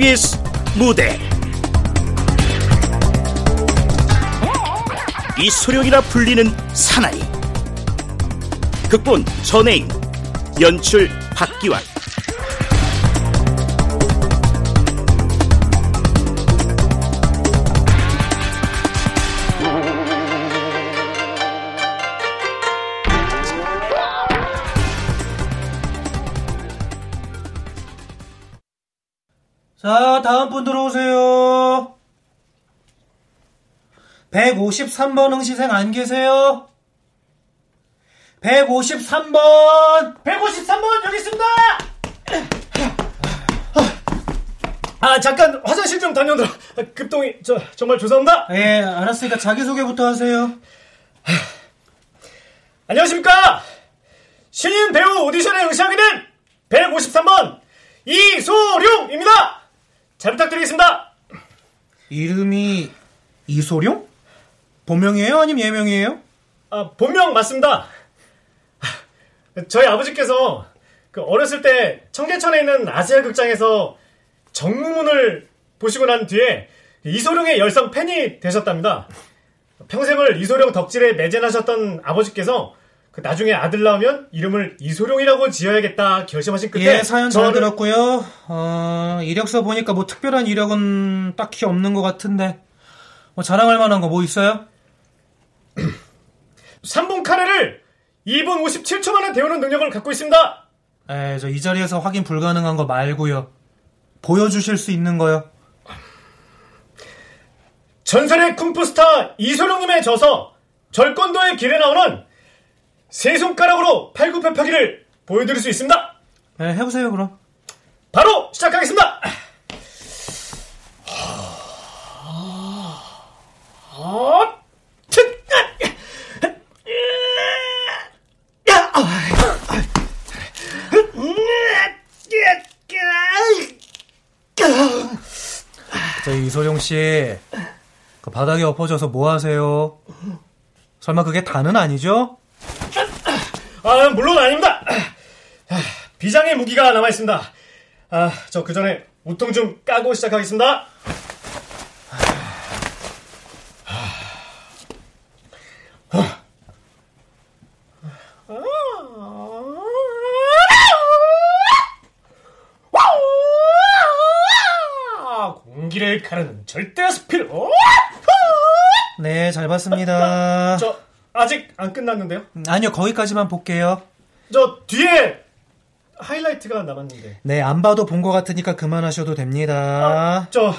KBS 무대. 이소룡이라 불리는 사나이. 극본 전혜인 연출 박기환 153번 응시생 안 계세요? 153번! 153번 여기 있습니다! 아 잠깐 화장실 좀 다녀오느라 급동이 저 정말 죄송합니다. 예, 알았으니까 자기소개부터 하세요. 안녕하십니까 신인 배우 오디션에 응시하게 된 153번 이소룡입니다. 잘 부탁드리겠습니다. 이름이 이소룡? 본명이에요? 아니면 예명이에요? 아, 본명 맞습니다. 저희 아버지께서 그 어렸을 때 청계천에 있는 아시아 극장에서 정무문을 보시고 난 뒤에 이소룡의 열성 팬이 되셨답니다. 평생을 이소룡 덕질에 매진하셨던 아버지께서 그 나중에 아들 나오면 이름을 이소룡이라고 지어야겠다 결심하신 끝에 예, 사연 잘 들었고요. 어, 이력서 보니까 뭐 특별한 이력은 딱히 없는 것 같은데. 뭐 자랑할 만한 거 뭐 있어요? 3분 카레를 2분 57초 만에 데우는 능력을 갖고 있습니다. 에, 저 이 자리에서 확인 불가능한 거 말고요. 보여주실 수 있는 거요. 전설의 쿵푸 스타 이소룡님의 저서 절권도의 길에 나오는 세 손가락으로 팔굽혀펴기를 보여드릴 수 있습니다. 네, 해보세요, 그럼. 바로 시작하겠습니다. 어, 트, 야, 아, 아, 저 이소룡 씨, 그 바닥에 엎어져서 뭐 하세요? 설마 그게 다는 아니죠? 아, 물론 아닙니다. 아, 비장의 무기가 남아 있습니다. 아, 저 그 전에 우통 좀 까고 시작하겠습니다. 공기를 가르는 절대 스피드. 네, 잘 봤습니다. 저 아직 안 끝났는데요. 아니요, 거기까지만 볼게요. 저 뒤에 하이라이트가 남았는데. 네, 안 봐도 본 것 같으니까 그만하셔도 됩니다. 저,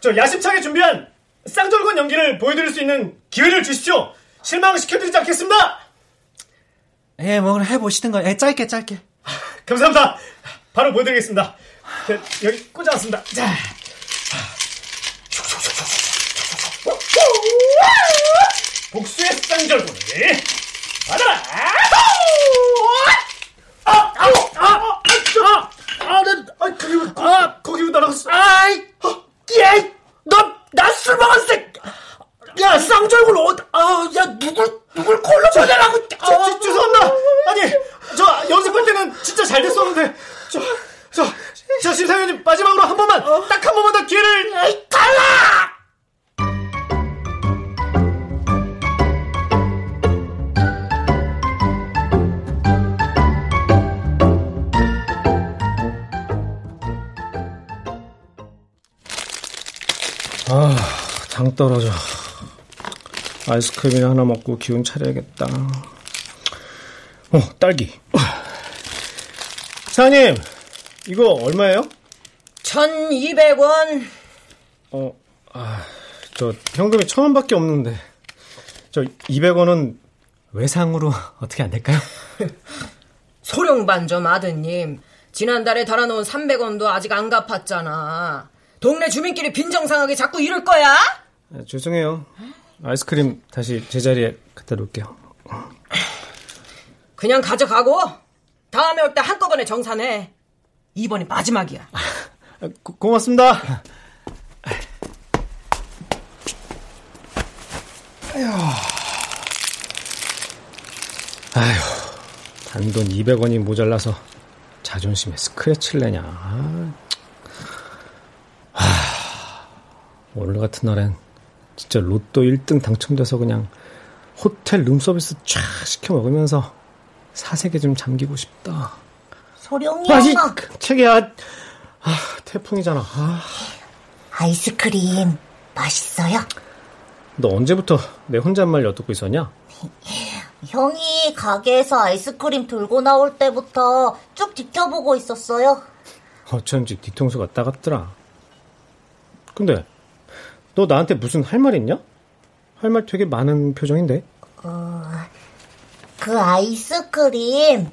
저 야심차게 준비한 쌍절곤 연기를 보여드릴 수 있는 기회를 주십시오. 실망시켜드리지 않겠습니다. 예, 뭐, 해보시든가. 예, 짧게, 짧게. 감사합니다. 바로 보여드리겠습니다. 자, 여기 꽂아왔습니다. 자. 복수의 쌍절곤을 받아라! 아, 아, 아, 아, 아, 아, 아, 나, 아, 거기, 왜- 아, 거기 왜 날아갔어? 아이, 야, 너, 나술 먹었어. 야, 쌍절곤 어, 아, 야, 누굴, 누굴 콜로 보내라고. 아, 죄송합니다. 아니, 저 연습할 때는 진짜 잘 됐었는데, 저, 저, 저 심사위원님 마지막으로 한 번만, 딱 한 번만 더 기회를. 달라! 당 떨어져. 아이스크림이나 하나 먹고 기운 차려야겠다. 어, 딸기. 사장님, 이거 얼마예요? 1200원. 어, 아, 저 현금이 천 원밖에 없는데. 저 200원은 외상으로 어떻게 안 될까요? 소룡반점 아드님. 지난달에 달아놓은 300원도 아직 안 갚았잖아. 동네 주민끼리 빈정상하게 자꾸 이럴 거야? 아, 죄송해요. 아이스크림 다시 제자리에 갖다 놓을게요. 그냥 가져가고 다음에 올 때 한꺼번에 정산해. 이번이 마지막이야. 아, 고, 고맙습니다. 아휴, 단돈 200원이 모자라서 자존심에 스크래치를 내냐. 아. 오늘 같은 날엔 진짜 로또 1등 당첨돼서 그냥 호텔 룸서비스 쫙 시켜 먹으면서 사색에 좀 잠기고 싶다. 소룡이 아, 이 형아, 책이야. 아, 태풍이잖아. 아, 아이스크림 맛있어요? 너 언제부터 내 혼잣말 엿듣고 있었냐? 형이 가게에서 아이스크림 들고 나올 때부터 쭉 지켜보고 있었어요. 어쩐지 뒤통수가 따갑더라. 근데 너 나한테 무슨 할 말 있냐? 할 말 되게 많은 표정인데. 그 아이스크림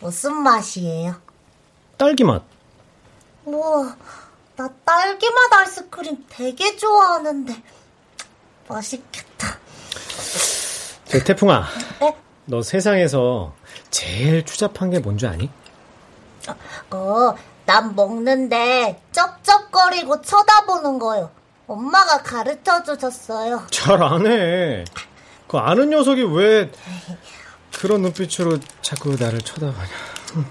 무슨 맛이에요? 딸기 맛. 우와, 나 딸기 맛 아이스크림 되게 좋아하는데 맛있겠다. 저 태풍아, 네? 너 세상에서 제일 추잡한 게뭔줄 아니? 어, 난 먹는데 쩝쩝거리고 쳐다보는 거요. 엄마가 가르쳐 주셨어요. 잘 안 해. 그 아는 녀석이 왜 그런 눈빛으로 자꾸 나를 쳐다보냐. 응.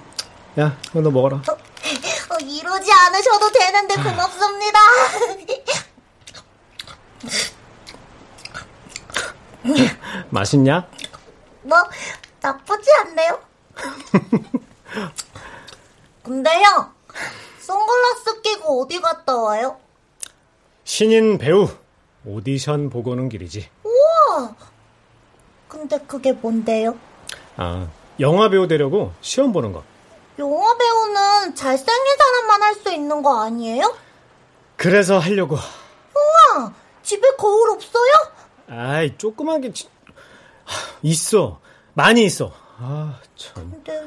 야, 이거 너 먹어라. 어, 이러지 않으셔도 되는데 고맙습니다. 맛있냐? 뭐 나쁘지 않네요. 근데 형, 선글라스 끼고 어디 갔다 와요? 신인 배우 오디션 보고 오는 길이지. 우와. 근데 그게 뭔데요? 아, 영화 배우 되려고 시험 보는 거. 영화 배우는 잘생긴 사람만 할 수 있는 거 아니에요? 그래서 하려고. 아, 집에 거울 없어요? 아이, 조그만 게 지- 하, 있어. 많이 있어. 아, 참. 근데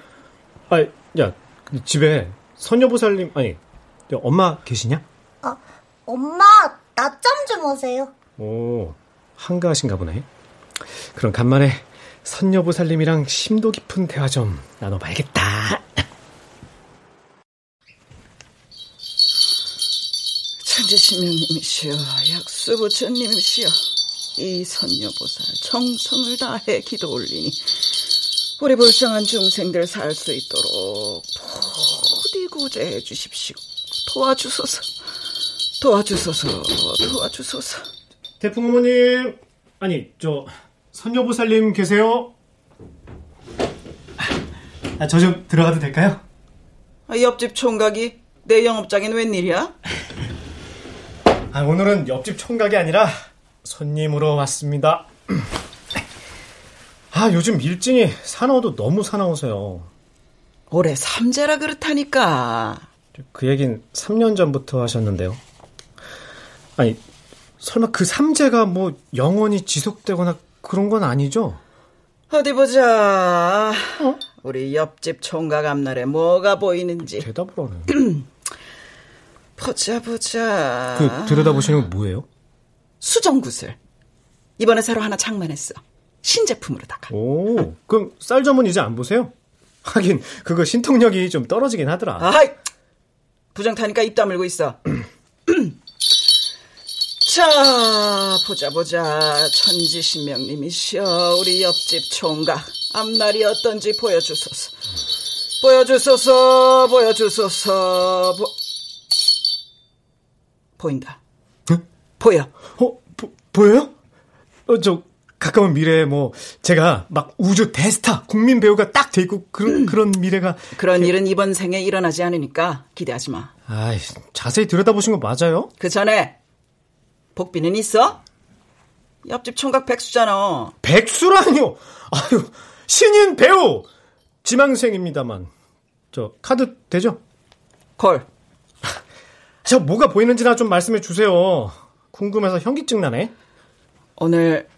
아, 야, 집에 선여보살님 아니, 저 엄마 계시냐? 아, 엄마 낮잠 좀 오세요. 오, 한가하신가 보네. 그럼 간만에 선여보살님이랑 심도 깊은 대화 좀 나눠봐야겠다. 천지신명님이시여 약수부처님이시여 이 선녀보살 정성을 다해 기도 올리니 우리 불쌍한 중생들 살 수 있도록 부디 구제해 주십시오 도와주소서 도와주소서 도와주소서 태풍 어머님, 아니, 저, 선여보살님 계세요? 아, 저 좀 들어가도 될까요? 아, 옆집 총각이 내 영업장엔 웬일이야? 아, 오늘은 옆집 총각이 아니라 손님으로 왔습니다. 아, 요즘 일진이 사나워도 너무 사나워서요. 올해 삼재라 그렇다니까 그 얘긴 3년 전부터 하셨는데요. 아니, 설마 그 삼재가 뭐 영원히 지속되거나 그런 건 아니죠? 어디 보자 우리 옆집 총각 앞날에 뭐가 보이는지 대답을 하네. 보자 보자. 그 들여다보시는 건 뭐예요? 수정구슬. 이번에 새로 하나 장만했어. 신제품으로다가. 오, 그럼 쌀점은 이제 안 보세요? 하긴 그거 신통력이 좀 떨어지긴 하더라. 아이, 부정 타니까 입 다물고 있어. 자, 보자 보자. 천지신명님이시여 우리 옆집 총각 앞날이 어떤지 보여주소서. 보여주소서, 보여주소서. 보... 보인다. 보여. 어, 보, 보여요? 어, 저 가까운 미래에 뭐 제가 막 우주 대스타 국민 배우가 딱 돼 있고 그런 그런 미래가 그런 일은 이번 생에 일어나지 않으니까 기대하지 마. 아이, 자세히 들여다보신 거 맞아요? 그 전에 복비는 있어? 옆집 총각 백수잖아. 백수라니요. 아유, 신인 배우 지망생입니다만. 저 카드 되죠? 콜. 저 뭐가 보이는지나 좀 말씀해 주세요. 궁금해서 현기증 나네. 오늘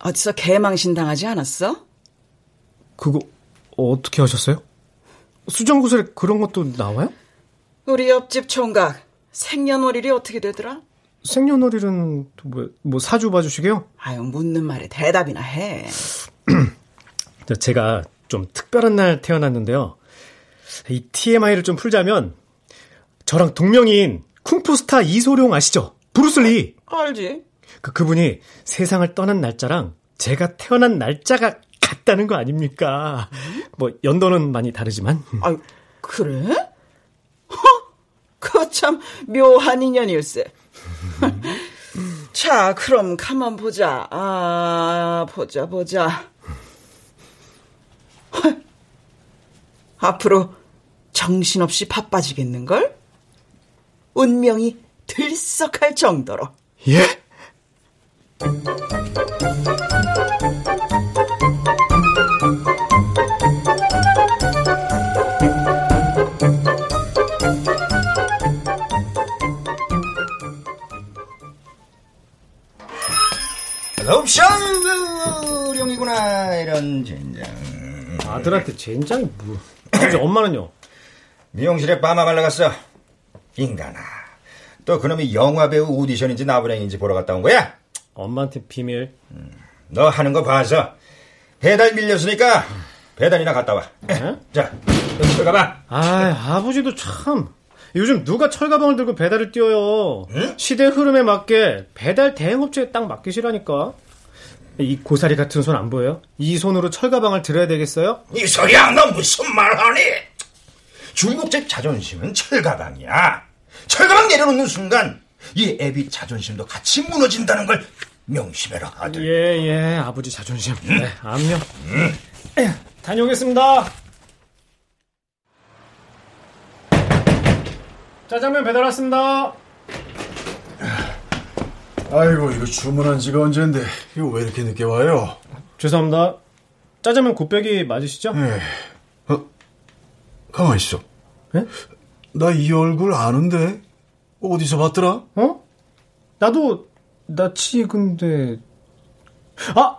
어디서 개망신 당하지 않았어? 그거 어떻게 하셨어요? 수정구슬에 그런 것도 나와요? 우리 옆집 총각 생년월일이 어떻게 되더라? 생년월일은 또 뭐, 뭐 사주 봐주시게요? 아유 묻는 말에 대답이나 해. 저 제가 좀 특별한 날 태어났는데요. 이 TMI를 좀 풀자면 저랑 동명이인 쿵푸 스타 이소룡 아시죠? 브루슬리. 알지? 그 그분이 세상을 떠난 날짜랑 제가 태어난 날짜가 같다는 거 아닙니까? 뭐 연도는 많이 다르지만 아유 그래? 허, 그참 묘한 인연일세. 자, 그럼 가만 보자. 아, 보자, 보자. 헐. 앞으로 정신없이 바빠지겠는걸? 운명이 들썩할 정도로. 예? 옵션령이구나 이런 젠장 아들한테 젠장이 뭐? 아버지 엄마는요? 미용실에 빠마갈 나갔어 인간아 또 그놈이 영화배우 오디션인지 나부랭인지 보러 갔다 온 거야? 엄마한테 비밀. 너 하는 거 봐서 배달 밀렸으니까 배달이나 갔다 와 에? 자, 여기 들어가봐 아, 아버지도 참. 요즘 누가 철가방을 들고 배달을 뛰어요. 시대 흐름에 맞게 배달 대행업체에 딱 맡기시라니까. 이 고사리 같은 손 안 보여요? 이 손으로 철가방을 들어야 되겠어요? 이 소리야 너 무슨 말 하니? 중국집 자존심은 철가방이야 철가방 내려놓는 순간 이 애비 자존심도 같이 무너진다는 걸 명심해라 아들 예, 예, 아버지 자존심. 네, 암요. 에휴, 다녀오겠습니다. 짜장면 배달 왔습니다. 아이고 이거 주문한 지가 언젠데 이거 왜 이렇게 늦게 와요? 죄송합니다. 짜장면 곱빼기 맞으시죠? 에, 어, 가만 있어. 예? 나이 얼굴 아는데 어디서 봤더라? 어? 나도 나치 근데 아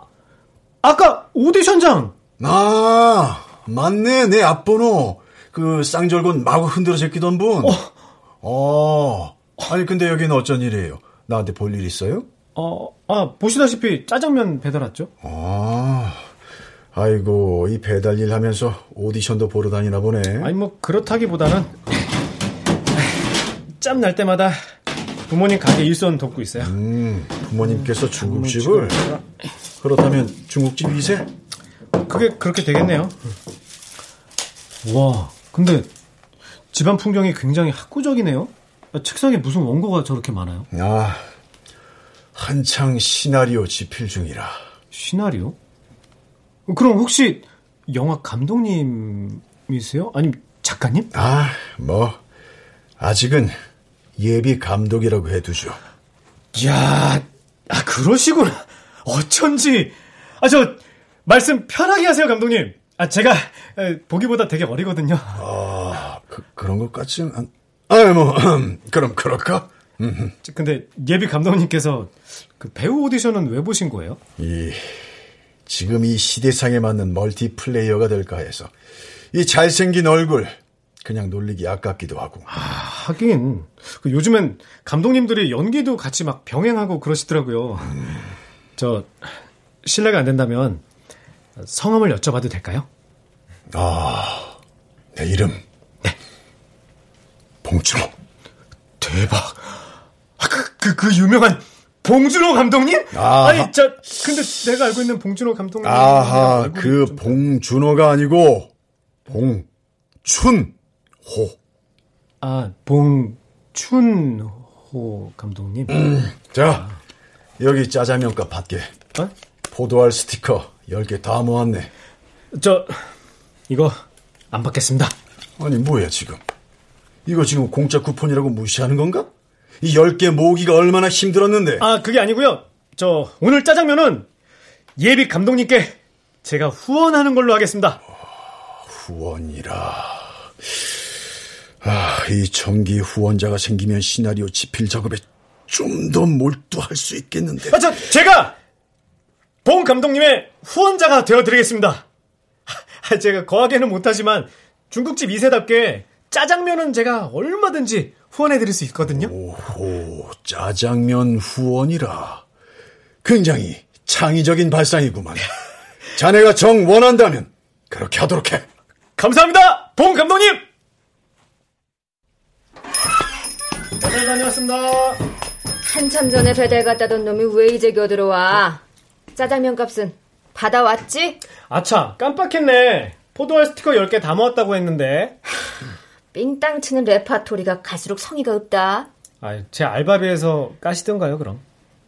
아까 오디션장 아 맞네 내 앞번호 그 쌍절곤 마구 흔들어 제끼던 분. 어. 아니 근데 여기는 어쩐 일이에요? 나한테 볼 일 있어요? 어 아 보시다시피 짜장면 배달 왔죠? 아. 아이고 이 배달 일 하면서 오디션도 보러 다니나 보네. 아니 뭐 그렇다기보다는 짬 날 때마다 부모님 가게 일손 돕고 있어요. 음, 부모님께서 중국집을 그렇다면 중국집 2세? 그게 그렇게 되겠네요. 와, 근데 집안 풍경이 굉장히 학구적이네요. 책상에 무슨 원고가 저렇게 많아요? 아, 한창 시나리오 집필 중이라. 시나리오? 그럼 혹시 영화 감독님이세요? 아니면 작가님? 아, 뭐 아직은 예비 감독이라고 해두죠. 이야, 아 그러시구나. 어쩐지. 아 저 말씀 편하게 하세요, 감독님. 아 제가 에, 보기보다 되게 어리거든요. 아, 그, 그런 것 같지는 않. 아, 뭐 그럼 그럴까? 근데 예비 감독님께서 그 배우 오디션은 왜 보신 거예요? 이 지금 이 시대상에 맞는 멀티플레이어가 될까 해서 이 잘생긴 얼굴 그냥 놀리기 아깝기도 하고. 하긴 그 요즘엔 감독님들이 연기도 같이 막 병행하고 그러시더라고요. 저 실례가 안 된다면 성함을 여쭤봐도 될까요? 아, 내 이름. 네. 봉준호. 대박. 아, 그, 그, 그 유명한 봉준호 감독님? 아하. 아니, 저, 근데 내가 알고 있는 봉준호 감독님. 아하, 그 좀- 봉준호가 아니고 봉춘호. 아, 봉춘호 감독님. 자, 여기 짜장면값 받게. 어? 포도알 스티커 10개 다 모았네. 저, 이거 안 받겠습니다. 아니, 뭐야, 지금. 이거 지금 공짜 쿠폰이라고 무시하는 건가? 이 10개 모으기가 얼마나 힘들었는데. 아, 그게 아니고요. 저, 오늘 짜장면은 예비 감독님께 제가 후원하는 걸로 하겠습니다. 후원이라. 아, 이 정기 후원자가 생기면 시나리오 집필 작업에 좀 더 몰두할 수 있겠는데. 아, 저, 제가 봉 감독님의 후원자가 되어드리겠습니다. 아, 제가 거하게는 못하지만 중국집 2세답게 짜장면은 제가 얼마든지 후원해드릴 수 있거든요. 오호, 짜장면 후원이라. 굉장히 창의적인 발상이구만. 자네가 정 원한다면 그렇게 하도록 해. 감사합니다, 봉 감독님. 배달 다녀왔습니다. 한참 전에 배달 갔다 던 놈이 왜 이제 겨들어와? 짜장면 값은 받아왔지? 아차, 깜빡했네. 포도알 스티커 10개 다 모았다고 했는데. 삥땅 치는 레파토리가 갈수록 성의가 없다. 아, 제 알바비에서 까시던가요, 그럼?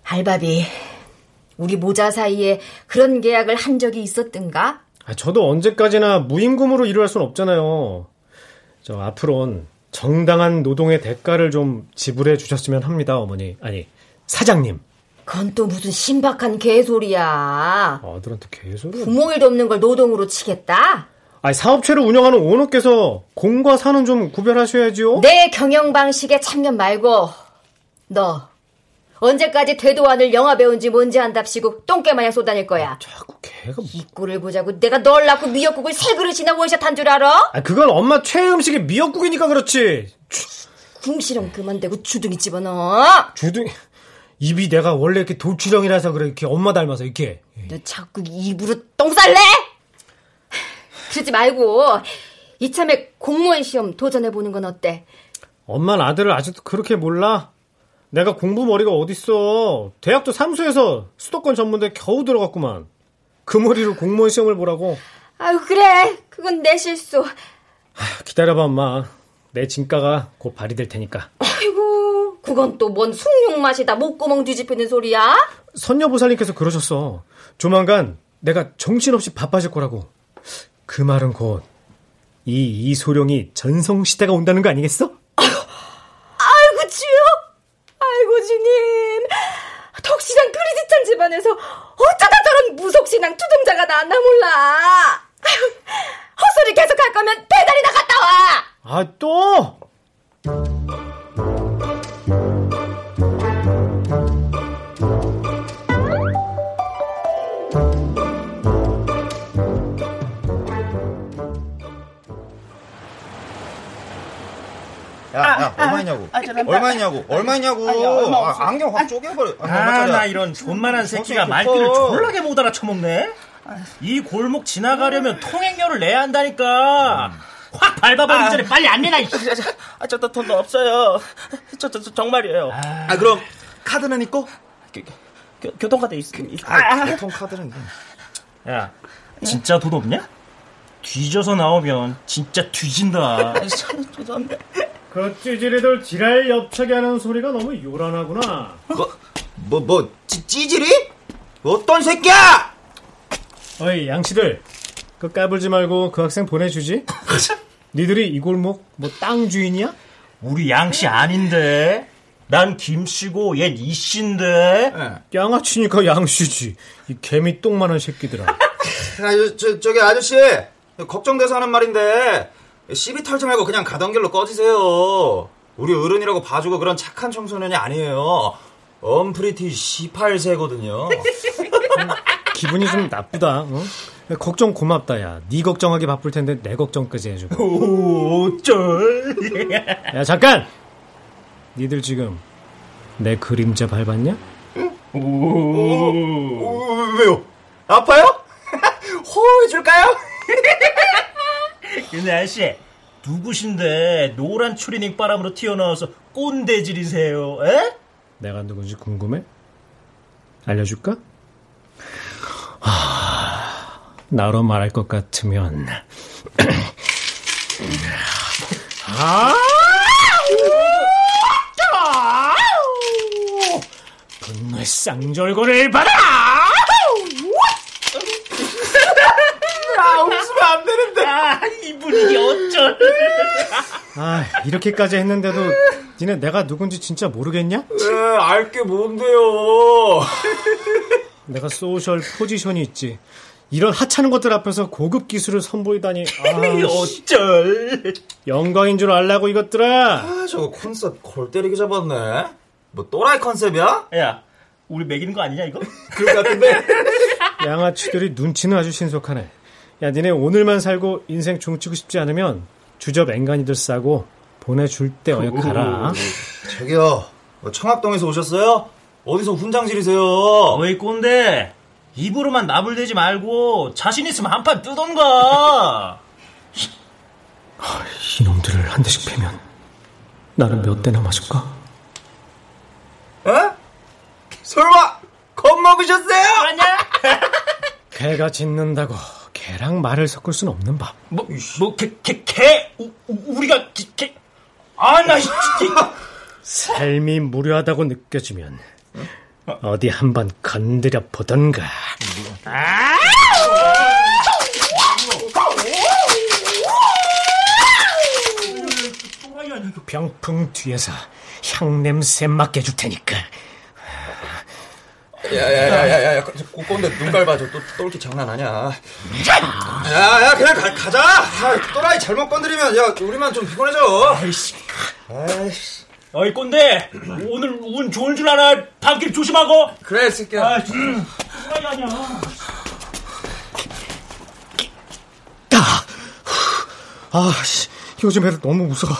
알바비, 우리 모자 사이에 그런 계약을 한 적이 있었던가? 아, 저도 언제까지나 무임금으로 일을 할 수는 없잖아요. 저 앞으로는 정당한 노동의 대가를 좀 지불해 주셨으면 합니다, 어머니. 아니, 사장님. 그건 또 무슨 신박한 개소리야. 아들한테 개소리. 부모 일도 없는 걸 노동으로 치겠다? 아니, 사업체를 운영하는 오너께서 공과 사는 좀 구별하셔야지요. 내 경영 방식에 참견 말고 너 언제까지 되도 않을 영화 배운지 뭔지 안답시고 똥개 마냥 쏟아낼 거야. 자꾸 걔가 이 꼴을 보자고 내가 널 낳고 미역국을 세 그릇이나 원샷 한 줄 알아? 아, 그건 엄마 최애 음식이 미역국이니까 그렇지. 궁시렁 그만 대고 주둥이 집어넣어. 주둥이 입이 내가 원래 이렇게 돌출형이라서 그래 이렇게 엄마 닮아서 이렇게. 너 자꾸 입으로 똥 쌀래? 그러지 말고 이참에 공무원 시험 도전해 보는 건 어때? 엄마는 아들을 아직도 그렇게 몰라? 내가 공부 머리가 어딨어. 대학도 삼수해서 수도권 전문대 겨우 들어갔구만. 그 머리로 공무원 시험을 보라고. 아유 그래 그건 내 실수. 기다려봐 엄마. 내 진가가 곧 발휘될 테니까. 아이고 그건 또 뭔 숭늉 맛이다 목구멍 뒤집히는 소리야? 선녀보살님께서 그러셨어. 조만간 내가 정신없이 바빠질 거라고. 그 말은 곧 이 이소룡이 전성시대가 온다는 거 아니겠어? 아이고 주여 아이고 주님 덕신랑 그리지찬 집안에서 어쩌다 저런 무속신앙 투동자가 나왔나 몰라 헛소리 계속 할 거면 배달이나 갔다 와 아, 또! 얼마냐고? 얼마냐고? 얼마냐고? 아, 안경 확 쪼개버려. 아, 아? 나 이런 존만한 새끼가 좋다. 말귀를 졸라게 못 알아쳐먹네. 이 골목 지나가려면 통행료를 내야 한다니까. 확 밟아버리기 전에 빨리 안 내놔. 아, 저, 저 돈도 없어요. 저, 저, 저 정말이에요. 아, 그럼 카드는 있고? 교, 교, 교통카드 있, 있, 아, 교통카드는 야, 진짜 돈 없냐? 뒤져서 나오면 진짜 뒤진다. 그 찌질이들 지랄 엽차게 하는 소리가 너무 요란하구나. 뭐, 뭐, 뭐, 찌, 찌질이? 어떤 새끼야? 어이, 양치들. 그 까불지 말고 그 학생 보내주지? 니들이 이 골목 뭐 땅 주인이야? 우리 양씨 아닌데. 난 김씨고 얜 이씨인데. 양아치니까 양씨지. 이 개미 똥만한 새끼들아. 아, 저, 저, 저기 아저씨, 걱정돼서 하는 말인데, 시비 털지 말고 그냥 가던 길로 꺼지세요. 우리 어른이라고 봐주고 그런 착한 청소년이 아니에요. 엄프리티 18세거든요. 기분이 좀 나쁘다. 어? 걱정 고맙다 야. 네 걱정하기 바쁠 텐데 내 걱정까지 해주고. 오, 쩔. 야 잠깐. 니들 지금 내 그림자 밟았냐? 오, 왜요? 아파요? 호해줄까요? 근데 아저씨, 누구신데 노란 추리닝 바람으로 튀어나와서 꼰대질이세요? 에? 내가 누군지 궁금해? 알려줄까? 하, 나로 말할 것 같으면 아! 분노의 쌍절곤을 받아! 아, 웃으면 안 되는데. 아, 이 분위기 어쩔. 아, 이렇게까지 했는데도 니네 내가 누군지 진짜 모르겠냐? 네, 알게 뭔데요. 내가 소셜 포지션이 있지. 이런 하찮은 것들 앞에서 고급 기술을 선보이다니. 아, 어쩔. 영광인 줄 알라고 이것들아. 아, 저거 컨셉 골 때리게 잡았네. 뭐 또라이 컨셉이야? 야, 우리 매기는 거 아니냐, 이거? 그럴 것 같은데. 양아치들이 눈치는 아주 신속하네. 야, 니네 오늘만 살고 인생 종치고 싶지 않으면 주접 앵간이들 싸고 보내줄 때 어여 가라. 저기요, 뭐 청학동에서 오셨어요? 어디서 훈장질이세요? 어이, 꼰대. 입으로만 나불대지 말고 자신 있으면 한판 뜨던가. 이놈들을 한 대씩 패면 나는 몇 대나 맞을까? 에? 설마 겁먹으셨어요? 개가 짖는다고 개랑 말을 섞을 순 없는 법. 뭐, 뭐, 개, 개, 개, 우, 우- 우리가, 개, 개. 아, 나, 진짜. 삶이 무료하다고 느껴지면 어디 한번 건드려 보던가. 병풍 뒤에서 향 냄새 맡게 줄 테니까. 야야야야야 꼰대 눈깔 봐줘 또, 또 이렇게 장난하냐 야야 그냥 가, 가자 아, 또라이 잘못 건드리면 야 우리만 좀 피곤해져 아이씨 어이 꼰대 오늘 운 좋은 줄 알아 밤길 조심하고 그래 새끼야 아 진짜 또라이 아니야 아, 씨, 요즘 애들 너무 무서워.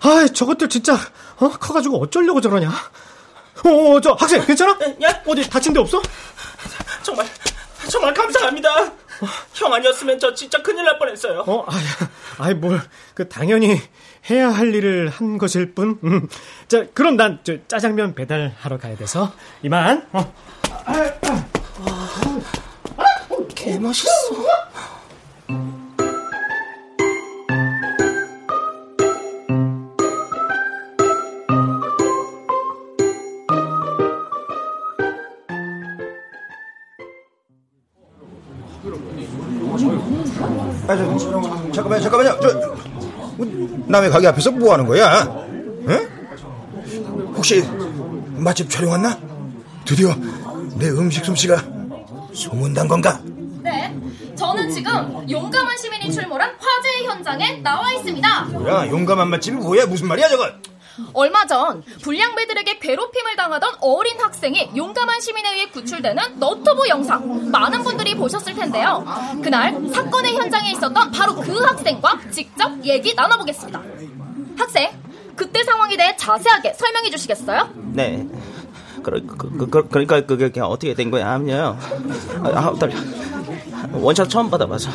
아, 저것들 진짜 어? 커가지고 어쩌려고 저러냐? 어, 저 학생 괜찮아? 야, 어디 다친 데 없어? 정말 정말 감사합니다. 형 아니었으면 저 진짜 큰일 날 뻔했어요. 어, 아, 아이 뭘, 그 당연히 해야 할 일을 한 것일 뿐. 음. 자, 그럼 난 저 짜장면 배달하러 가야 돼서 이만. 어. 개 멋있어. 잠깐만요, 잠깐만요. 저, 남의 가게 앞에서 뭐 하는 거야? 응? 혹시 맛집 촬영 왔나? 드디어 내 음식 솜씨가 소문난 건가? 네, 저는 지금 용감한 시민이 출몰한 화재의 현장에 나와 있습니다. 뭐야, 용감한 맛집이 뭐야? 무슨 말이야, 저건? 얼마 전 불량배들에게 괴롭힘을 당하던 어린 학생이 용감한 시민에 의해 구출되는 너튜브 영상 많은 분들이 보셨을 텐데요. 그날 사건의 현장에 있었던 바로 그 학생과 직접 얘기 나눠보겠습니다. 학생, 그때 상황에 대해 자세하게 설명해 주시겠어요? 네. 그러, 그, 그, 그, 그러니까 그게 그냥 어떻게 된 거야 하면요. 아, 아, 떨려. 원샷 처음 받아봐서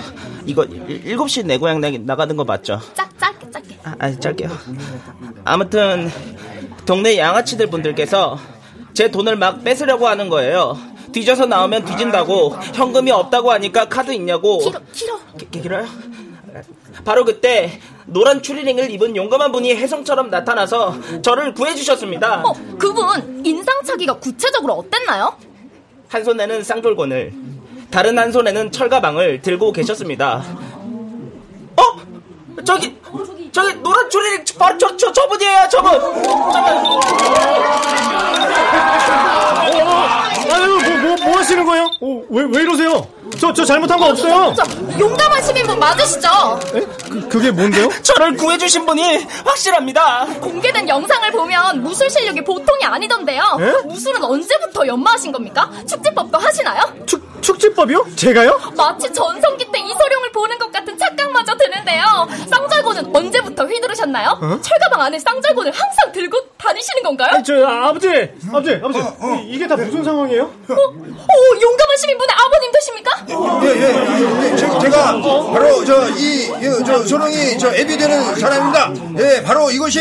이거 7시 내 고향 나, 나가는 거 맞죠? 짝, 짧게, 짧게. 아, 아, 짧게요. 아무튼 동네 양아치들 분들께서 제 돈을 막 뺏으려고 하는 거예요. 뒤져서 나오면 뒤진다고 현금이 없다고 하니까 카드 있냐고. 길어, 길어. 기, 길어요? 바로 그때 노란 추리닝을 입은 용감한 분이 혜성처럼 나타나서 저를 구해주셨습니다. 어, 그분 인상착의가 구체적으로 어땠나요? 한 손에는 쌍돌곤을, 다른 한 손에는 철가방을 들고 계셨습니다. 어? 저기, 저기 노란 추리닝 바로 저, 저, 저분이에요, 저분! 저분! 아유, 뭐, 뭐, 뭐 하시는 거예요? 어, 왜, 왜 이러세요? 저, 저 잘못한 거 없어요? 저 용감한 시민분 맞으시죠? 에? 그, 그게 뭔데요? 저를 구해주신 분이 확실합니다. 공개된 영상을 보면 무술 실력이 보통이 아니던데요. 에? 무술은 언제부터 연마하신 겁니까? 축제법도 하시나요? 축, 축제법이요? 제가요? 마치 전성기 때 이소룡을 보는 것 같은 착각마저 드는데요. 쌍절곤은 언제부터 휘두르셨나요? 어? 철가방 안에 쌍절곤을 항상 들고 다니시는 건가요? 아니, 저, 아, 아버지! 아버지, 아버지. 이- 이게 다 무슨 상황이에요? 어, 오, 용감한 시민분의 아버님 되십니까? 예, 예. 예, 제, 제가 바로 저, 이, 이, 저, 소룡이 저 애비 되는 사람입니다. 예, 바로 이것이,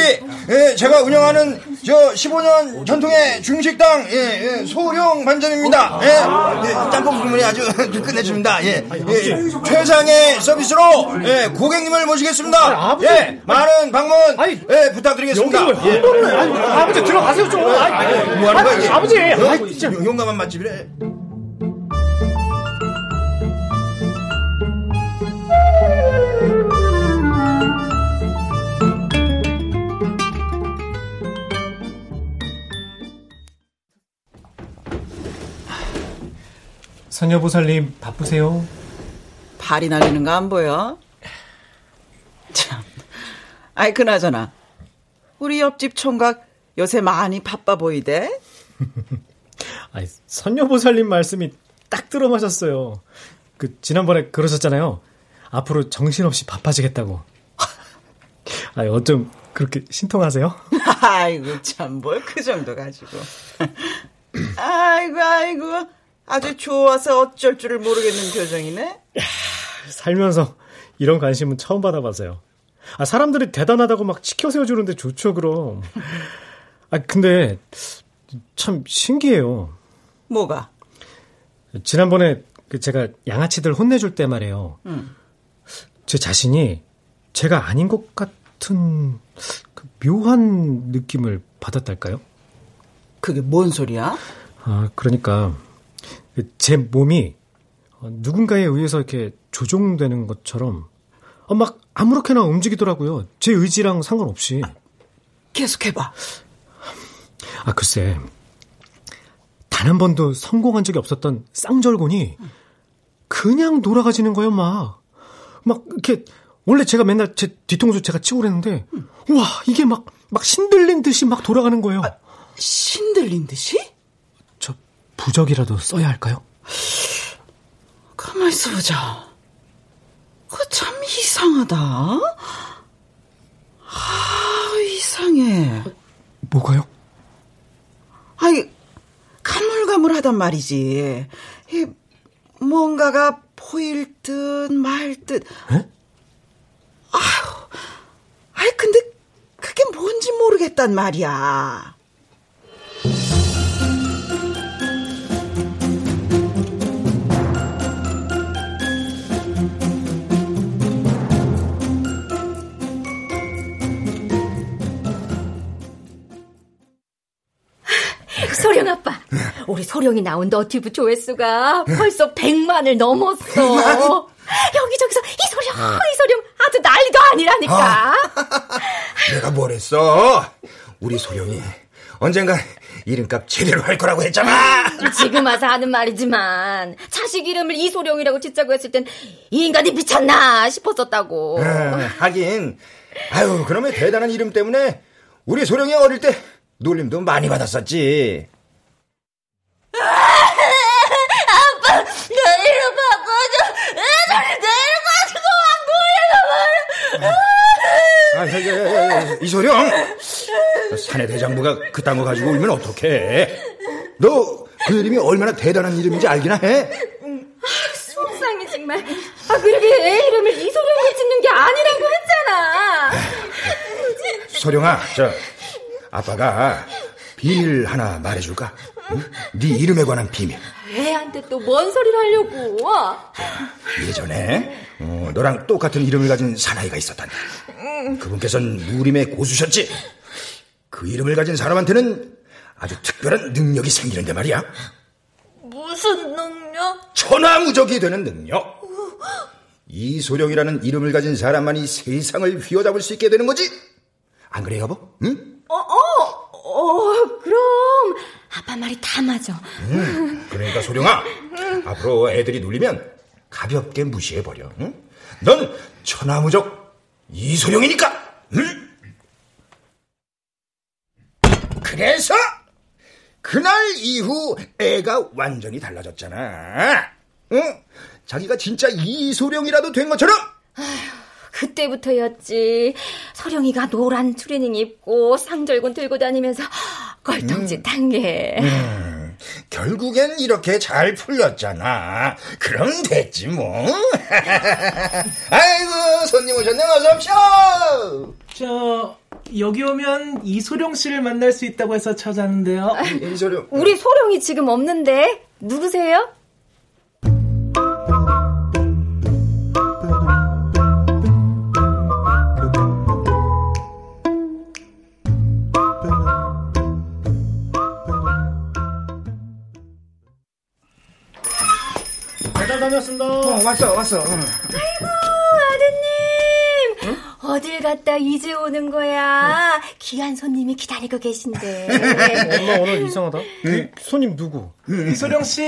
예, 제가 운영하는 저 15년 전통의 중식당, 예, 예, 소룡 반점입니다. 예, 예 짬뽕 주문이 아주 끝내줍니다. 예, 예, 최상의 서비스로, 예, 고객님을 모시겠습니다. 예, 많은 방문, 예, 부탁드리겠습니다. 왜 예. 아버지 들어가세요, 좀. 아이, 뭐 하는 거야? 아버지! 어? 아이, 진짜. 용- 용감한 맛집이래. 선여보살님, 바쁘세요? 발이 날리는 거 안 보여? 참. 아이, 그나저나. 우리 옆집 총각 요새 많이 바빠 보이대? 아니, 선여보살님 말씀이 딱 들어맞았어요. 그, 지난번에 그러셨잖아요. 앞으로 정신없이 바빠지겠다고. 아니, 어쩜 그렇게 신통하세요? 아이고, 참, 뭘 그 정도 가지고. 아이고, 아이고. 아주 좋아서 어쩔 줄을 모르겠는 표정이네? 살면서 이런 관심은 처음 받아봐서요. 아, 사람들이 대단하다고 막 치켜 세워주는데 좋죠, 그럼. 아, 근데, 참 신기해요. 뭐가? 지난번에 그 제가 양아치들 혼내줄 때 말이에요. 응. 제 자신이 제가 아닌 것 같은 그 묘한 느낌을 받았달까요? 그게 뭔 소리야? 아, 그러니까 제 몸이 누군가에 의해서 이렇게 조종되는 것처럼 어, 막 아무렇게나 움직이더라고요. 제 의지랑 상관없이. 계속해봐. 아, 글쎄. 단 한 번도 성공한 적이 없었던 쌍절곤이 그냥 돌아가지는 거예요, 막. 막, 이렇게, 원래 제가 맨날 제 뒤통수 제가 치고 그랬는데, 와, 이게 막, 막 신들린 듯이 막 돌아가는 거예요. 아, 신들린 듯이? 저, 부적이라도 써야 할까요? 가만 있어 보자. 그 참 이상하다. 아, 이상해. 뭐가요? 아이, 가물가물하단 말이지. 이, 뭔가가 보일 듯 말 듯. 에? 아휴, 아이 근데 그게 뭔지 모르겠단 말이야. 우리 소령이 나온 너튜브 조회수가 벌써 100만을 넘었어. 100만? 여기저기서 이 소령, 어. 이 소령 아주 난리도 아니라니까. 어. 내가 뭘 했어? 우리 소령이 언젠가 이름값 제대로 할 거라고 했잖아. 지금 와서 하는 말이지만 자식 이름을 이소령이라고 짓자고 했을 땐 이 인간이 미쳤나 싶었었다고. 음, 하긴 아유 그러면 대단한 이름 때문에 우리 소령이 어릴 때 놀림도 많이 받았었지. 아빠, 나 이름 바꿔줘. 나를 데려가지고 막 놀려가 아, 저기, 야, 이소령. 사내 대장부가 그딴 거 가지고 울면 어떡해. 너 그 이름이 얼마나 대단한 이름인지 알기나 해? 아, 속상해 정말. 아, 그러게 애 이름을 이소령으로 짓는 게 아니라고 했잖아. 소령아, 저 아빠가 비밀 하나 말해줄까? 응? 네 이름에 관한 비밀. 애한테 또 뭔 소리를 하려고? 예전에 어, 너랑 똑같은 이름을 가진 사나이가 있었단다. 그분께서는 무림의 고수셨지. 그 이름을 가진 사람한테는 아주 특별한 능력이 생기는데 말이야. 무슨 능력? 천하무적이 되는 능력. 이소령이라는 이름을 가진 사람만이 세상을 휘어잡을 수 있게 되는 거지. 안 그래 여보? 응? 어, 어, 어, 그럼 아빠 말이 다 맞아. 음, 그러니까 소령아, 앞으로 애들이 놀리면 가볍게 무시해 버려. 응? 넌 천하무적 이소령이니까. 응? 그래서 그날 이후 애가 완전히 달라졌잖아. 응? 자기가 진짜 이소령이라도 된 것처럼. 아휴, 그때부터였지. 서령이가 노란 트레닝 입고 상절곤 들고 다니면서 껄통짓 한 게. 음. 음, 결국엔 이렇게 잘 풀렸잖아. 그럼 됐지 뭐. 아이고 손님 오셨네 어서 오쇼. 저 여기 오면 이소룡 씨를 만날 수 있다고 해서 찾았는데요. 아, 이소룡. 우리 소룡이 지금 없는데 누구세요? 다녔습니다. 어, 왔어, 왔어. 어. 아이고, 아드님. 응? 어딜 갔다 이제 오는 거야? 귀한 손님이 기다리고 계신데. 엄마 오늘 이상하다. 그 손님 누구? 이소령 씨.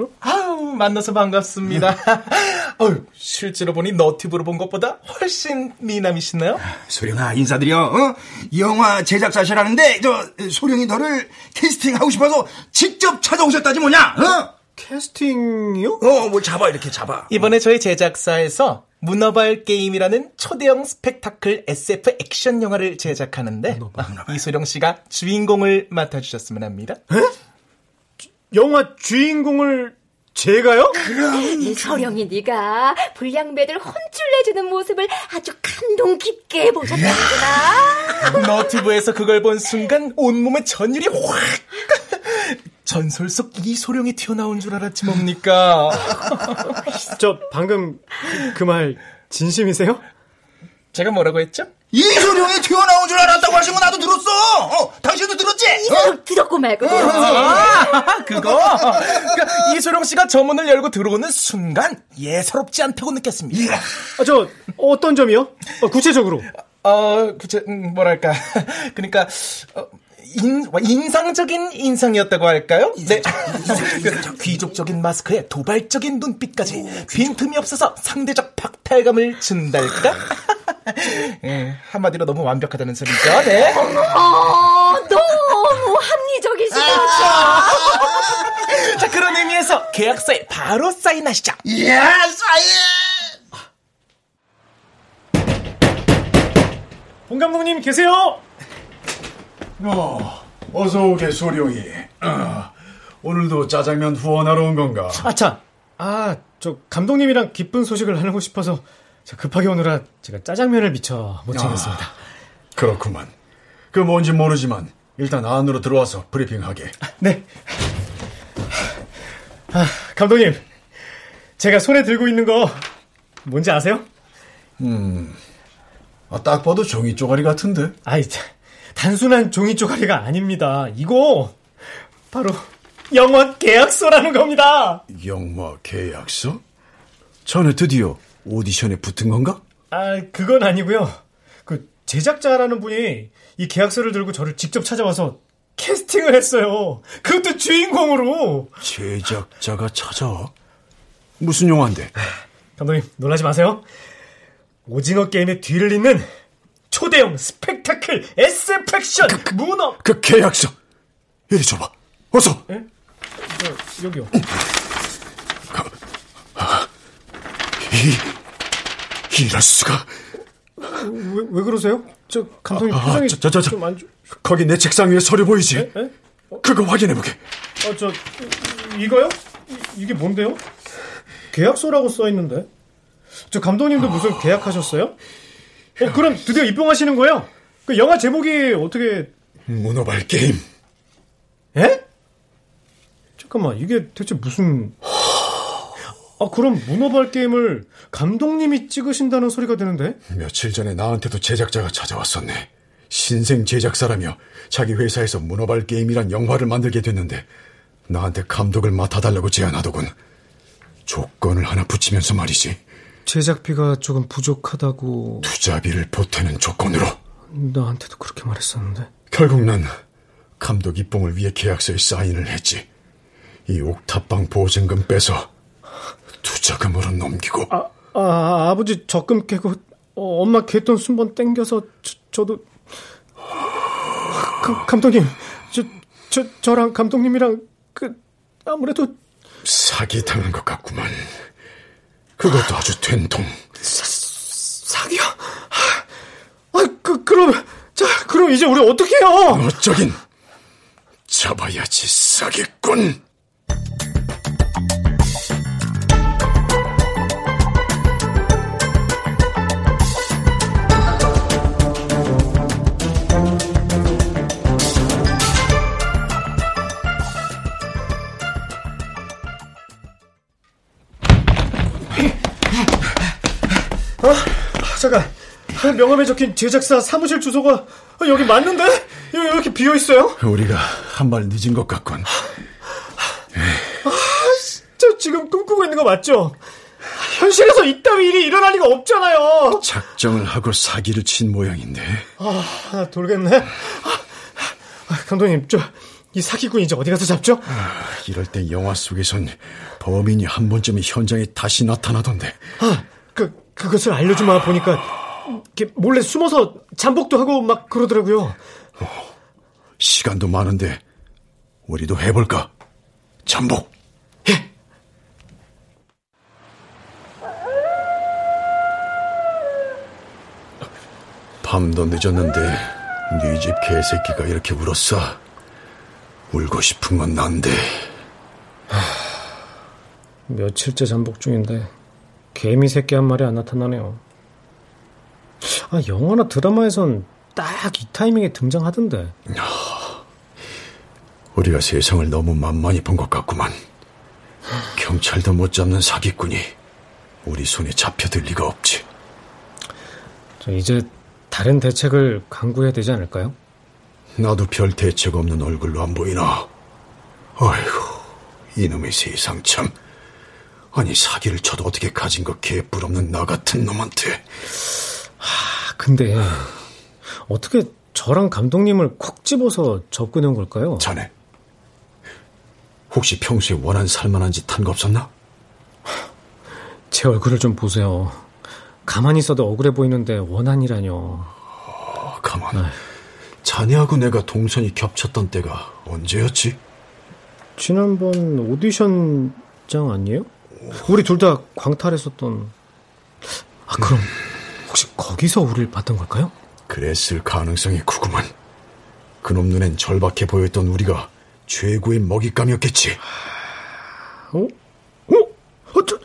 응? 아우, 만나서 반갑습니다. 어휴, 실제로 보니 너튜브로 본 것보다 훨씬 미남이시나요? 소령아, 인사드려. 어? 영화 제작사시라는데, 저, 소령이 너를 캐스팅하고 싶어서 직접 찾아오셨다지 뭐냐? 어? 캐스팅이요? 어, 뭐 잡아 이렇게 잡아. 이번에 저희 제작사에서 문어발 게임이라는 초대형 스펙타클 SF 액션 영화를 제작하는데 문어발. 이소령 씨가 주인공을 맡아주셨으면 합니다. 에? 영화 주인공을 제가요? 그럼 이소령이 네가 불량배들 혼쭐 내주는 모습을 아주 감동 깊게 보셨다는구나. 너튜브에서 그걸 본 순간 온몸에 전율이 확 전설 속 이소룡이 튀어나온 줄 알았지 뭡니까? 저 방금 그 말 진심이세요? 제가 뭐라고 했죠? 이소룡이 튀어나온 줄 알았다고 하신 거 나도 들었어. 어, 당신도 들었지? 이소룡 들었고 말고 들었지. 아, 그거. 그러니까 이소룡 씨가 저 문을 열고 들어오는 순간 예사롭지 않다고 느꼈습니다. 아, 저 어떤 점이요? 어, 구체적으로. 어, 그쵸, 음, 뭐랄까. 그러니까, 어, 인, 인상적인 인상이었다고 할까요? 네. 그 귀족적인 마스크에 도발적인 눈빛까지 빈틈이 없어서 상대적 박탈감을 준달까? 예, 한마디로 너무 완벽하다는 소리죠, 네. 어, 너무 합리적이시다. 자, 그런 의미에서 계약서에 바로 사인하시죠. 이야, 사인! 봉 감독님 계세요? 어, 어서 오게 소룡이. 어, 오늘도 짜장면 후원하러 온 건가? 아차. 아, 저 감독님이랑 기쁜 소식을 나누고 싶어서 저 급하게 오느라 제가 짜장면을 미처 못 챙겼습니다. 그렇구만. 그 뭔지 모르지만 일단 안으로 들어와서 브리핑하게. 네. 아, 감독님. 제가 손에 들고 있는 거 뭔지 아세요? 음, 아, 딱 봐도 종이 쪼가리 같은데. 아이, 단순한 종이 쪼가리가 아닙니다. 이거 바로 영원 계약서라는 겁니다. 영화 계약서? 전에 드디어 오디션에 붙은 건가? 아, 그건 아니고요. 그 제작자라는 분이 이 계약서를 들고 저를 직접 찾아와서 캐스팅을 했어요. 그것도 주인공으로. 제작자가 찾아와? 무슨 영화인데? 감독님, 놀라지 마세요. 오징어 게임의 뒤를 잇는 초대형 스펙타클 SF 액션 문어. 그 계약서! 이리 줘봐. 어서! 예? 저, 여기요. 이, 이럴 수가. 왜, 왜 그러세요? 저 감독님 아, 표정이 저, 저, 저, 저. 좀안 좋... 거기 내 책상 위에 서류 보이지? 에? 에? 그거 확인해보게. 어, 저 이거요? 이, 게 뭔데요? 계약서라고 써 있는데. 저 감독님도 무슨 계약하셨어요? 어, 그럼 드디어 입봉하시는 거예요? 그 영화 제목이 어떻게 문어발 게임. 에? 잠깐만, 이게 대체 무슨 아, 그럼 문어발 게임을 감독님이 찍으신다는 소리가 되는데? 며칠 전에 나한테도 제작자가 찾아왔었네. 신생 제작사라며 자기 회사에서 문어발 게임이란 영화를 만들게 됐는데 나한테 감독을 맡아달라고 제안하더군. 조건을 하나 붙이면서 말이지. 제작비가 조금 부족하다고 투자비를 보태는 조건으로. 나한테도 그렇게 말했었는데. 결국 난 감독 입봉을 위해 계약서에 사인을 했지. 이 옥탑방 보증금 빼서 투자금으로 넘기고. 아, 아 아버지 적금 깨고 어, 엄마 개돈 순번 땡겨서 저, 도 그, 감독님 저, 저 저랑 감독님이랑 그 아무래도 사기 당한 것 같구만. 그것도 아주 된통. 사, 사기요? 아, 그 그럼 자 그럼 이제 우리 어떻게 해요? 어쩌긴 잡아야지 사기꾼. 잠깐. 명함에 적힌 제작사 사무실 주소가 여기 맞는데? 여기 왜 이렇게 비어 있어요? 우리가 한 발 늦은 것 같군. 아, 저 지금 꿈꾸고 있는 거 맞죠? 현실에서 이따위 일이 일어날 리가 없잖아요. 작정을 하고 사기를 친 모양인데. 아, 돌겠네. 아, 감독님, 저, 이 사기꾼 이제 어디 가서 잡죠? 아, 이럴 때 영화 속에선 범인이 한 번쯤 현장에 다시 나타나던데. 아, 그, 그것을 알려주마 보니까, 이렇게 몰래 숨어서 잠복도 하고 막 그러더라고요. 어, 시간도 많은데, 우리도 해볼까? 잠복. 예. 밤도 늦었는데, 네 집 개새끼가 이렇게 울었어. 울고 싶은 건 난데. 하, 며칠째 잠복 중인데 개미 새끼 한 마리 안 나타나네요. 아, 영화나 드라마에선 딱 이 타이밍에 등장하던데. 우리가 세상을 너무 만만히 본 것 같구만. 경찰도 못 잡는 사기꾼이 우리 손에 잡혀들 리가 없지. 이제 다른 대책을 강구해야 되지 않을까요? 나도 별 대책 없는 얼굴로 안 보이나. 아이고, 이놈의 세상 참. 아니, 사기를 쳐도 어떻게 가진 거 개뿔 없는 나 같은 놈한테. 하, 근데, 어떻게 저랑 감독님을 콕 집어서 접근한 걸까요? 자네, 혹시 평소에 원한 살만한 짓 한 거 없었나? 제 얼굴을 좀 보세요. 가만히 있어도 억울해 보이는데 원한이라뇨. 어, 가만. 아휴. 자네하고 내가 동선이 겹쳤던 때가 언제였지? 지난번 오디션장 아니에요? 우리 둘 다 광탈했었던. 아, 그럼 혹시 거기서 우리를 봤던 걸까요? 그랬을 가능성이 크구만. 그놈 눈엔 절박해 보였던 우리가 최고의 먹잇감이었겠지. 어? 어? 어, 저,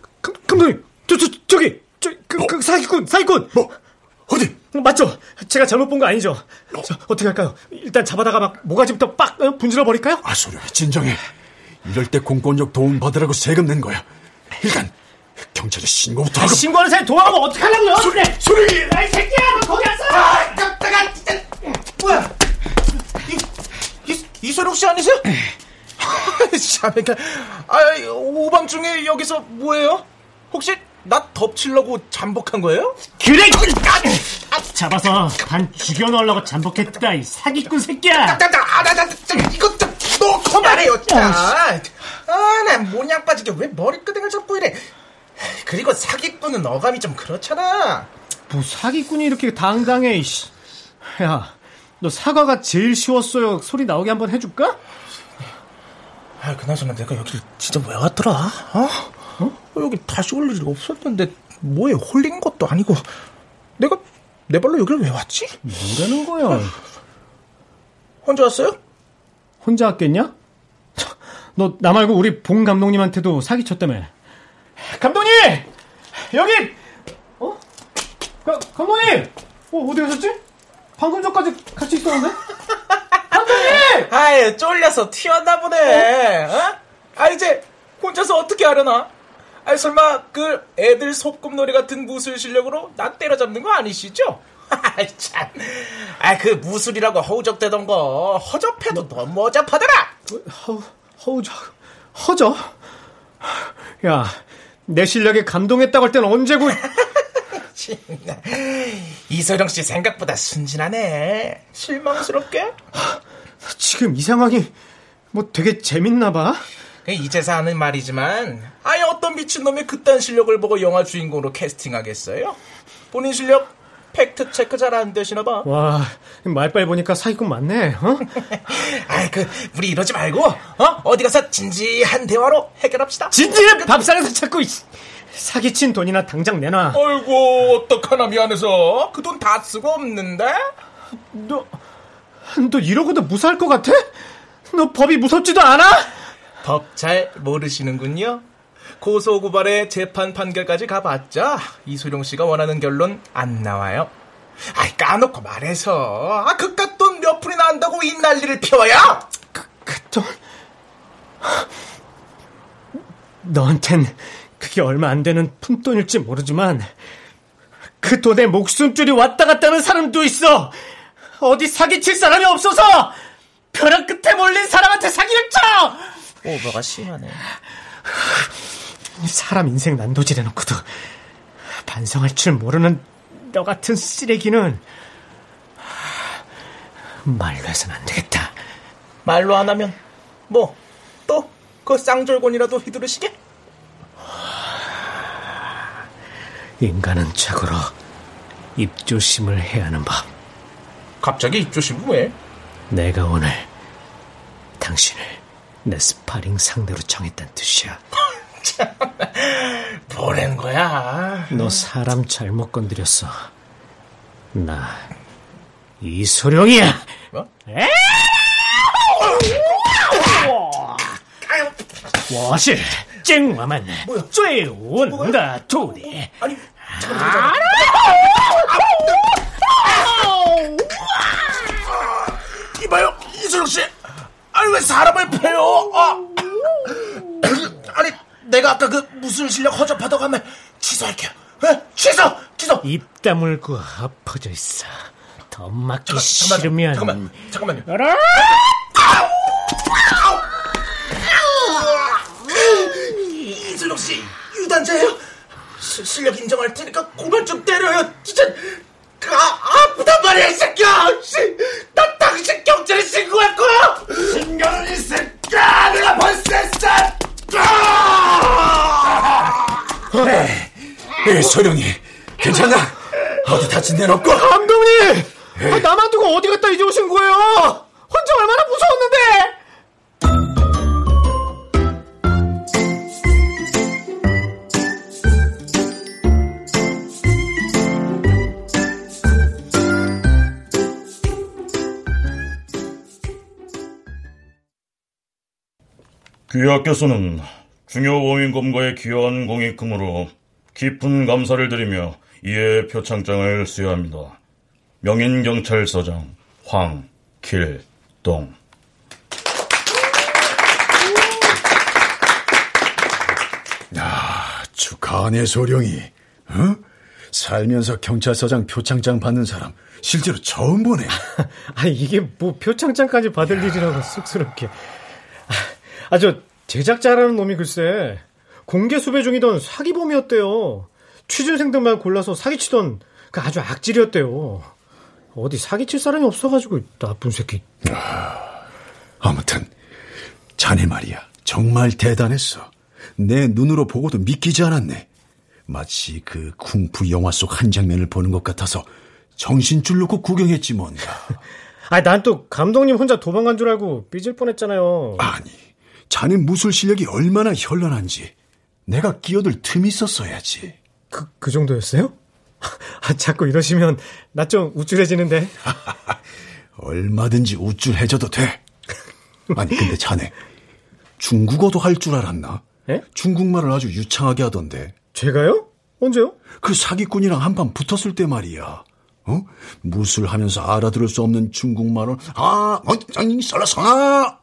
감독님! 저, 저, 저기! 저, 그, 그 사기꾼! 사기꾼! 뭐? 어디? 맞죠? 제가 잘못 본 거 아니죠? 어. 저, 어떻게 할까요? 일단 잡아다가 막 모가지부터 빡 어, 분질러 버릴까요? 아, 소룡 진정해. 이럴 때 공권력 도움 받으라고 세금 낸 거야. 일단 경찰에 신고부터 하고. 아, 신고하는 사람 도와가면 어떡하려고요? 소리, 소리! 아이 새끼야, 너 거기 왔어! 아, 깜짝아! 뭐야? 이, 이, 이소룡 씨 아니세요? 참, 그러니까, 아, 오밤중에 여기서 뭐예요? 혹시 나 덮치려고 잠복한 거예요? 그래! 아, 잡아서 반 죽여넣으려고 잠복했다, 이 사기꾼 새끼야! 나, 나, 나, 나, 나, 나, 이것 좀, 너 그만해요, 자. 아, 나 모냥 빠지게 왜 머리끄댕을 잡고 이래. 그리고 사기꾼은 어감이 좀 그렇잖아. 뭐 사기꾼이 이렇게 당당해, 이씨. 야, 너 사과가 제일 쉬웠어요. 소리 나오게 한번 해줄까? 아, 그나저나 내가 여기 진짜 왜 왔더라? 어? 어? 여기 다시 올 일이 없었는데 뭐에 홀린 것도 아니고 내가 내 발로 여기를 왜 왔지? 뭐라는 거야? 혼자 왔어요? 혼자 왔겠냐? 너 나 말고 우리 봉 감독님한테도 사기쳤다며. 감독님! 여기! 어? 가, 감독님! 어, 어디 가셨지? 방금 전까지 같이 있었는데? 감독님! 아유, 쫄려서 튀었나 보네. 어? 아, 이제 혼자서 어떻게 하려나? 아, 설마 그 애들 소꿉놀이 같은 무술 실력으로 나 때려잡는 거 아니시죠? 참. 아, 그 무술이라고 허우적대던 거 허접해도 너무 어접하더라. 허, 허우적, 허접? 야, 내 실력에 감동했다고 할 때는 언제고? 이소령 씨 생각보다 순진하네. 실망스럽게? 지금 이 상황이 뭐 되게 재밌나 봐. 이제서 하는 말이지만 아예 어떤 미친놈이 그딴 실력을 보고 영화 주인공으로 캐스팅하겠어요? 본인 실력 팩트 체크 잘 안 되시나 봐. 와, 말빨 보니까 사기꾼 맞네. 어? 아이 그 우리 이러지 말고 어? 어디 가서 진지한 대화로 해결합시다. 진지한 밥상에서 자꾸 사기친 돈이나 당장 내놔. 아이고 어떡하나 미안해서 그 돈 다 쓰고 없는데? 너, 너 이러고도 무사할 것 같아? 너 법이 무섭지도 않아? 법 잘 모르시는군요. 고소고발의 재판 판결까지 가봤자 이소룡 씨가 원하는 결론 안 나와요. 아이 까놓고 말해서 아 그깟 돈 몇 푼이나 한다고 이 난리를 피워야? 그, 그 돈... 너한텐 그게 얼마 안 되는 푼돈일지 모르지만 그 돈에 목숨줄이 왔다 갔다 하는 사람도 있어. 어디 사기칠 사람이 없어서 벼랑 끝에 몰린 사람한테 사기를 쳐. 오버가 심하네. 사람 인생 난도질 해놓고도 반성할 줄 모르는 너 같은 쓰레기는 말로 해서는 안 되겠다. 말로 안 하면 뭐 또 그 쌍절곤이라도 휘두르시게? 인간은 자고로 입조심을 해야 하는 법. 갑자기 입조심 왜? 내가 오늘 당신을 내 스파링 상대로 정했다는 뜻이야. 보낸 거야. 너 사람 잘못 건드렸어. 나 이소룡이야. 뭐? 워시 쨍마만 쬐온다 토네. 아니. 잠깐만, 잠깐만. 이봐요 이소룡 씨. 아니 왜 사람을 패요? 아. 아니 내가 아까 그 무술 실력 허접하다고 한말 취소할게요. 에? 취소, 취소. 입 다물고 엎어져 있어. 더 맞기 싫으면. 잠깐만, 잠깐만요. 이슬록 씨, 유단자예요. 시, 실력 인정할 테니까 고만 좀 때려요. 진짜 아, 아프단 말이야, 이 새끼야. 씨, 나 당신 경찰에 신고할 거야. 신고는 이 에, 소령이 괜찮나? 어디 다친 데는 없고? 감독님! 아, 나만 두고 어디 갔다 이제 오신 거예요? 혼자 얼마나 무서웠는데! 귀하께서는 중요 원인검거에 기여한 공익금으로 깊은 감사를 드리며 이에 표창장을 수여합니다. 명인경찰서장 황길동 야, 축하하네, 소령이. 어? 살면서 경찰서장 표창장 받는 사람 실제로 처음 보네. 아, 이게 뭐 표창장까지 받을 일이라고 쑥스럽게. 아, 저 제작자라는 놈이 글쎄 공개 수배 중이던 사기범이었대요. 취준생 들만 골라서 사기치던 그 아주 악질이었대요. 어디 사기칠 사람이 없어가지고 나쁜 새끼. 아무튼 자네 말이야 정말 대단했어. 내 눈으로 보고도 믿기지 않았네. 마치 그 쿵푸 영화 속 한 장면을 보는 것 같아서 정신줄 놓고 구경했지 뭔가. 아, 난 또 감독님 혼자 도망간 줄 알고 삐질 뻔했잖아요. 아니, 자네 무술 실력이 얼마나 현란한지 내가 끼어들 틈이 있었어야지. 그, 그 정도였어요? 아, 자꾸 이러시면 나 좀 우쭐해지는데. 얼마든지 우쭐해져도 돼. 아니, 근데 자네 중국어도 할 줄 알았나? 에? 중국말을 아주 유창하게 하던데. 제가요? 언제요? 그 사기꾼이랑 한판 붙었을 때 말이야. 어? 무술 하면서 알아들을 수 없는 중국말을 아, 어, 아니, 썰어서 아,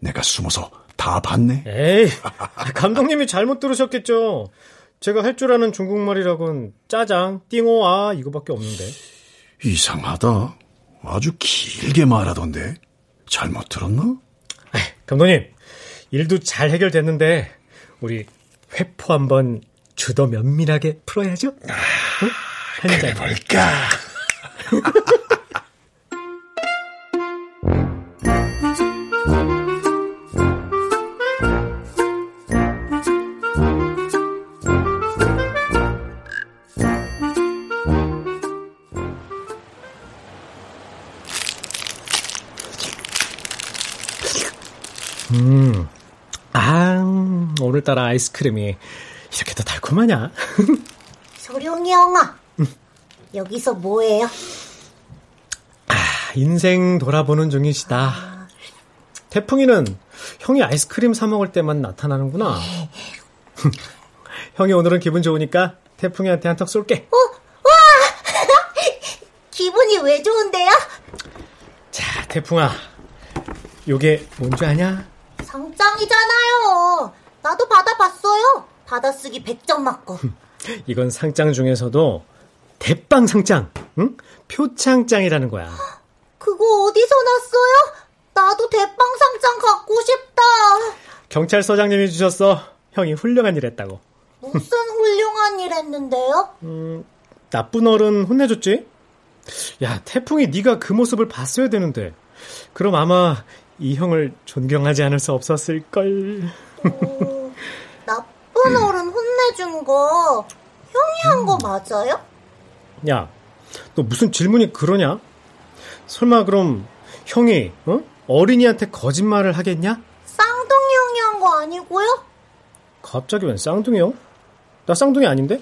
내가 숨어서 다 봤네. 에이, 감독님이 잘못 들으셨겠죠. 제가 할 줄 아는 중국말이라곤 짜장, 띵호아 이거밖에 없는데. 이상하다. 아주 길게 말하던데. 잘못 들었나? 에이, 감독님, 일도 잘 해결됐는데 우리 회포 한번 주더 면밀하게 풀어야죠. 응? 한 잔. 볼까? 따라 아이스크림이 이렇게 더 달콤하냐? 소룡이 형아, 여기서 뭐해요? 아, 인생 돌아보는 중이시다. 태풍이는 형이 아이스크림 사 먹을 때만 나타나는구나. 형이 오늘은 기분 좋으니까 태풍이한테 한턱 쏠게. 어, 와! 기분이 왜 좋은데요? 자, 태풍아. 요게 뭔지 아냐? 상장이잖아요. 나도 받아봤어요. 받아쓰기 100점 맞고. 이건 상장 중에서도 대빵 상장, 응? 표창장이라는 거야. 그거 어디서 났어요? 나도 대빵 상장 갖고 싶다. 경찰서장님이 주셨어. 형이 훌륭한 일 했다고. 무슨 훌륭한 일 했는데요? 음, 나쁜 어른 혼내줬지? 야, 태풍이 네가 그 모습을 봤어야 되는데. 그럼 아마 이 형을 존경하지 않을 수 없었을걸. 오, 나쁜 어른 혼내준 거 형이 한 거 맞아요? 야, 너 무슨 질문이 그러냐? 설마 그럼 형이 어? 어린이한테 거짓말을 하겠냐? 쌍둥이 형이 한 거 아니고요? 갑자기 웬 쌍둥이요? 나 쌍둥이 아닌데?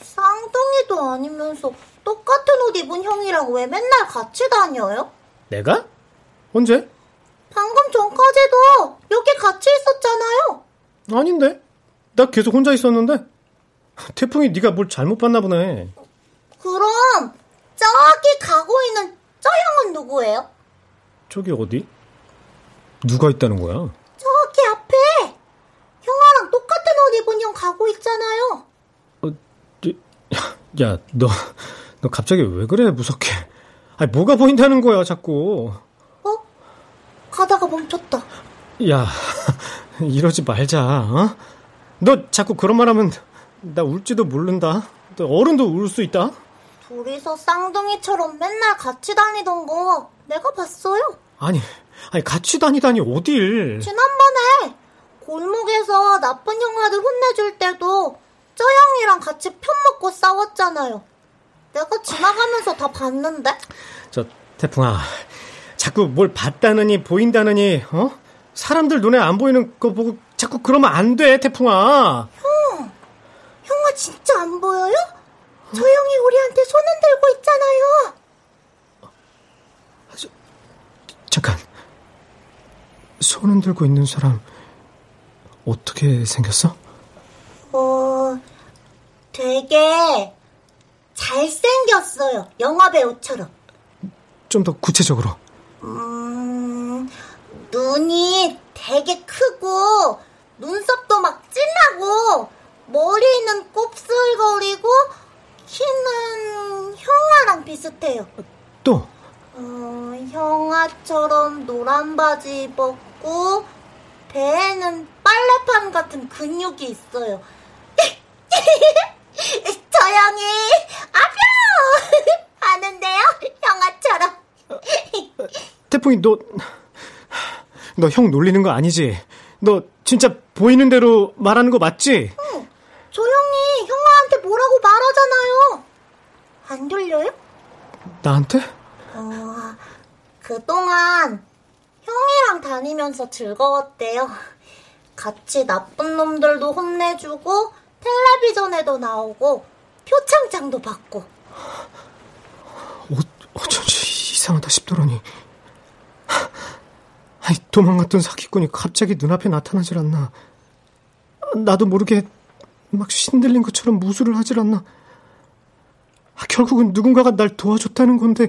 쌍둥이도 아니면서 똑같은 옷 입은 형이랑 왜 맨날 같이 다녀요? 내가? 언제? 방금 전까지도 여기 같이 있었잖아요. 아닌데? 나 계속 혼자 있었는데? 태풍이 네가 뭘 잘못 봤나 보네. 그럼 저기 가고 있는 저 형은 누구예요? 저기 어디? 누가 있다는 거야? 저기 앞에 형아랑 똑같은 옷 입은 형 가고 있잖아요. 어, 네, 야, 너, 너 갑자기 왜 그래, 무섭게. 아니, 뭐가 보인다는 거야, 자꾸. 야, 이러지 말자, 어? 너 자꾸 그런 말 하면 나 울지도 모른다. 너 어른도 울 수 있다. 둘이서 쌍둥이처럼 맨날 같이 다니던 거 내가 봤어요. 아니, 아니 같이 다니다니 어딜? 지난번에 골목에서 나쁜 형아들 혼내줄 때도 저 형이랑 같이 편 먹고 싸웠잖아요. 내가 지나가면서 다 봤는데. 저 태풍아, 자꾸 뭘 봤다느니 보인다느니 어? 사람들 눈에 안 보이는 거 보고 자꾸 그러면 안 돼, 태풍아. 형, 형아 진짜 안 보여요? 저 형이 우리한테 손 흔들고 있잖아요. 저, 잠깐. 손 흔들고 있는 사람 어떻게 생겼어? 어, 되게 잘생겼어요. 영화 배우처럼. 좀 더 구체적으로. 음, 눈이 되게 크고 눈썹도 막 진하고 머리는 곱슬거리고 키는 형아랑 비슷해요. 또? 어, 형아처럼 노란 바지 입었고 배에는 빨래판 같은 근육이 있어요. 저 형이 아뿅 하는데요, 형아처럼. 태풍이 너, 너 형 놀리는 거 아니지? 너 진짜 보이는 대로 말하는 거 맞지? 응, 저 형이 형아한테 뭐라고 말하잖아요. 안 들려요? 나한테? 어, 그동안 형이랑 다니면서 즐거웠대요. 같이 나쁜 놈들도 혼내주고 텔레비전에도 나오고 표창장도 받고. 어, 어쩐지 이상하다 싶더라니. 아니, 도망갔던 사기꾼이 갑자기 눈앞에 나타나질 않나. 나도 모르게 막 신들린 것처럼 무술을 하질 않나. 아, 결국은 누군가가 날 도와줬다는 건데,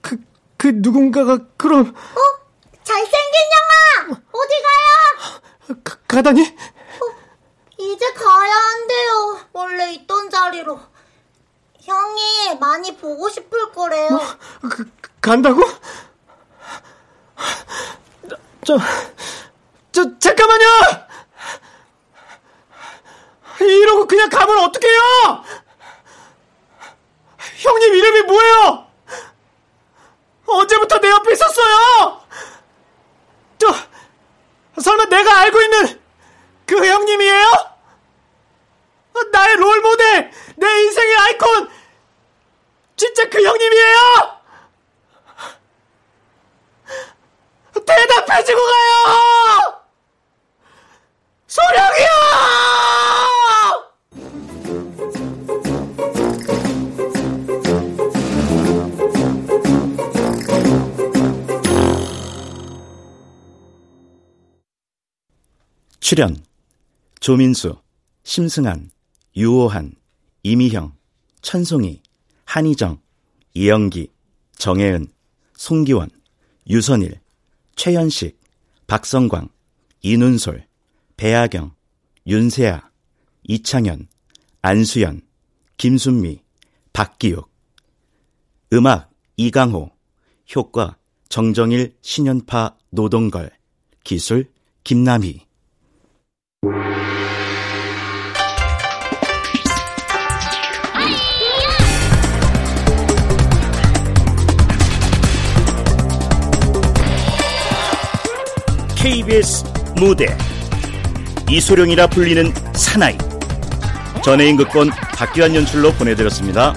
그, 그 누군가가 그럼. 어? 잘생긴 형아! 어디 가요? 가, 가다니? 어, 이제 가야 한대요. 원래 있던 자리로. 형이 많이 보고 싶을 거래요. 뭐? 그, 간다고? 저, 저, 잠깐만요! 이러고 그냥 가면 어떡해요! 형님 이름이 뭐예요? 언제부터 내 옆에 있었어요? 저, 설마 내가 알고 있는 그 형님이에요? 나의 롤모델, 내 인생의 아이콘, 진짜 그 형님이에요? 대답해주고 가요! 소령이요! 출연 조민수, 심승한, 유호한, 이미형, 천송이, 한희정, 이영기, 정혜은, 송기원, 유선일, 최현식, 박성광, 이눈솔, 배아경, 윤세아, 이창현, 안수연, 김순미, 박기욱. 음악 이강호. 효과 정정일 신연파 노동걸. 기술 김남희 KBS 무대 이소룡이라 불리는 사나이 전혜인 극본 박기환 연출로 보내드렸습니다.